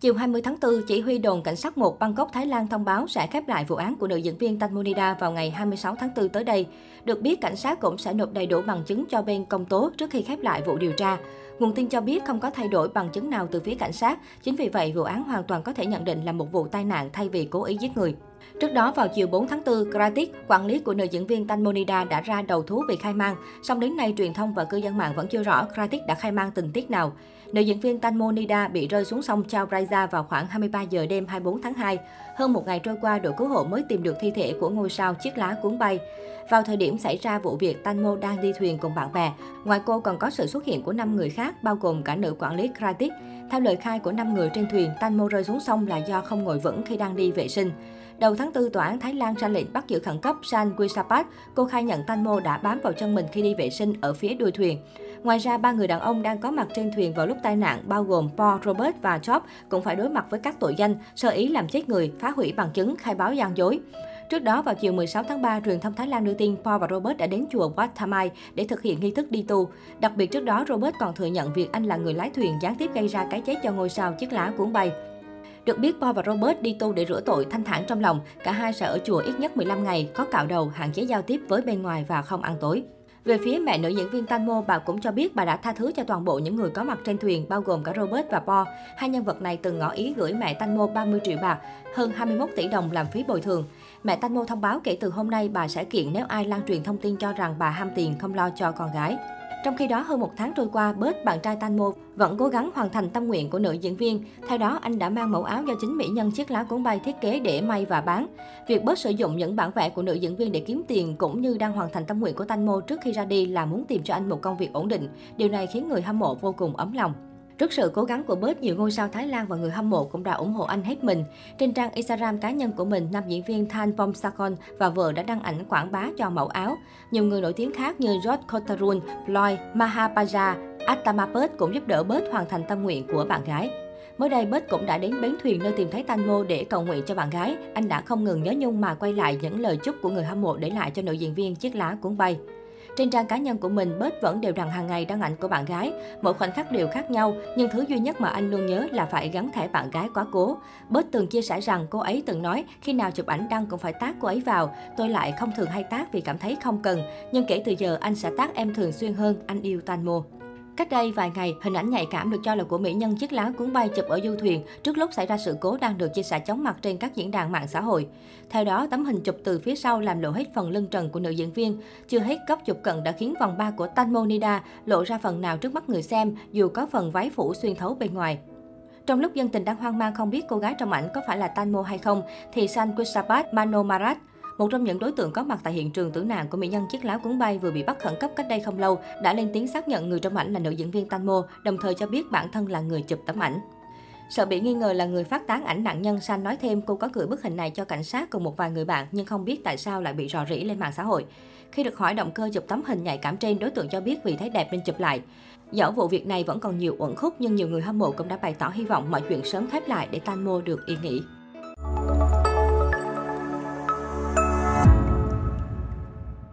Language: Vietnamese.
Chiều 20 tháng 4, chỉ huy đồn cảnh sát 1 Bangkok, Thái Lan thông báo sẽ khép lại vụ án của nữ diễn viên Tanmonida vào ngày 26 tháng 4 tới đây. Được biết, cảnh sát cũng sẽ nộp đầy đủ bằng chứng cho bên công tố trước khi khép lại vụ điều tra. Nguồn tin cho biết không có thay đổi bằng chứng nào từ phía cảnh sát, chính vì vậy vụ án hoàn toàn có thể nhận định là một vụ tai nạn thay vì cố ý giết người. Trước đó vào chiều 4 tháng 4, Kratik, quản lý của nữ diễn viên Tanmonida đã ra đầu thú vì khai mang. Song đến nay, truyền thông và cư dân mạng vẫn chưa rõ Kratik đã khai mang tình tiết nào. Nữ diễn viên Tanmonida bị rơi xuống sông Chao Phraya vào khoảng 23 giờ đêm 24 tháng 2. Hơn một ngày trôi qua, đội cứu hộ mới tìm được thi thể của ngôi sao chiếc lá cuốn bay. Vào thời điểm xảy ra vụ việc, Tanmo đang đi thuyền cùng bạn bè. Ngoài cô còn có sự xuất hiện của 5 người khác, bao gồm cả nữ quản lý Kratik. Theo lời khai của 5 người trên thuyền, Tanmo rơi xuống sông là do không ngồi vững khi đang đi vệ sinh. Đầu tháng 4, tòa án Thái Lan ra lệnh bắt giữ khẩn cấp San Wisapat. Cô khai nhận Tanmo đã bám vào chân mình khi đi vệ sinh ở phía đuôi thuyền. Ngoài ra, ba người đàn ông đang có mặt trên thuyền vào lúc tai nạn, bao gồm Paul, Robert và Job, cũng phải đối mặt với các tội danh, sơ ý làm chết người, phá hủy bằng chứng, khai báo gian dối. Trước đó, vào chiều 16 tháng 3, truyền thông Thái Lan đưa tin Paul và Robert đã đến chùa Wat Thamai để thực hiện nghi thức đi tu. Đặc biệt trước đó, Robert còn thừa nhận việc anh là người lái thuyền gián tiếp gây ra cái chết cho ngôi sao chiếc lá cuốn bay. Được biết, Paul và Robert đi tu để rửa tội thanh thản trong lòng. Cả hai sẽ ở chùa ít nhất 15 ngày, có cạo đầu, hạn chế giao tiếp với bên ngoài và không ăn tối. Về phía mẹ nữ diễn viên Tanmo, bà cũng cho biết bà đã tha thứ cho toàn bộ những người có mặt trên thuyền, bao gồm cả Robert và Paul. Hai nhân vật này từng ngỏ ý gửi mẹ Tanmo 30 triệu bạc, hơn 21 tỷ đồng làm phí bồi thường. Mẹ Tanmo thông báo kể từ hôm nay bà sẽ kiện nếu ai lan truyền thông tin cho rằng bà ham tiền không lo cho con gái. Trong khi đó, hơn một tháng trôi qua, Bớt, bạn trai Tanmo, vẫn cố gắng hoàn thành tâm nguyện của nữ diễn viên. Theo đó, anh đã mang mẫu áo do chính mỹ nhân chiếc lá cuốn bay thiết kế để may và bán. Việc Bớt sử dụng những bản vẽ của nữ diễn viên để kiếm tiền cũng như đang hoàn thành tâm nguyện của Tanmo trước khi ra đi là muốn tìm cho anh một công việc ổn định. Điều này khiến người hâm mộ vô cùng ấm lòng. Trước sự cố gắng của Bớt, nhiều ngôi sao Thái Lan và người hâm mộ cũng đã ủng hộ anh hết mình. Trên trang Instagram cá nhân của mình, nam diễn viên Than Pomsakon và vợ đã đăng ảnh quảng bá cho mẫu áo. Nhiều người nổi tiếng khác như George Kotarun, Floyd, Mahapaja, Attamapet cũng giúp đỡ Bớt hoàn thành tâm nguyện của bạn gái. Mới đây, Bớt cũng đã đến bến thuyền nơi tìm thấy Tanmo để cầu nguyện cho bạn gái. Anh đã không ngừng nhớ nhung mà quay lại những lời chúc của người hâm mộ để lại cho nữ diễn viên chiếc lá cuốn bay. Trên trang cá nhân của mình, Bớt vẫn đều đặn hàng ngày đăng ảnh của bạn gái. Mỗi khoảnh khắc đều khác nhau, nhưng thứ duy nhất mà anh luôn nhớ là phải gắn thẻ bạn gái quá cố. Bớt từng chia sẻ rằng cô ấy từng nói khi nào chụp ảnh đăng cũng phải tác cô ấy vào. Tôi lại không thường hay tác vì cảm thấy không cần, nhưng kể từ giờ anh sẽ tác em thường xuyên hơn, anh yêu Tanmo. Cách đây vài ngày, hình ảnh nhạy cảm được cho là của mỹ nhân chiếc lá cuốn bay chụp ở du thuyền trước lúc xảy ra sự cố đang được chia sẻ chóng mặt trên các diễn đàn mạng xã hội. Theo đó, tấm hình chụp từ phía sau làm lộ hết phần lưng trần của nữ diễn viên. Chưa hết góc chụp cận đã khiến vòng ba của Tanmonida lộ ra phần nào trước mắt người xem, dù có phần váy phủ xuyên thấu bên ngoài. Trong lúc dân tình đang hoang mang không biết cô gái trong ảnh có phải là Tanmo hay không, thì San Quisapat Manomarat, một trong những đối tượng có mặt tại hiện trường tử nạn của mỹ nhân chiếc lá cuốn bay vừa bị bắt khẩn cấp cách đây không lâu, đã lên tiếng xác nhận người trong ảnh là nữ diễn viên Tanmo, đồng thời cho biết bản thân là người chụp tấm ảnh. Sợ bị nghi ngờ là người phát tán ảnh nạn nhân, San nói thêm cô có gửi bức hình này cho cảnh sát cùng một vài người bạn nhưng không biết tại sao lại bị rò rỉ lên mạng xã hội. Khi được hỏi động cơ chụp tấm hình nhạy cảm trên, đối tượng cho biết vì thấy đẹp nên chụp lại. Dẫu vụ việc này vẫn còn nhiều uẩn khúc nhưng nhiều người hâm mộ cũng đã bày tỏ hy vọng mọi chuyện sớm khép lại để Tanmo được yên nghỉ.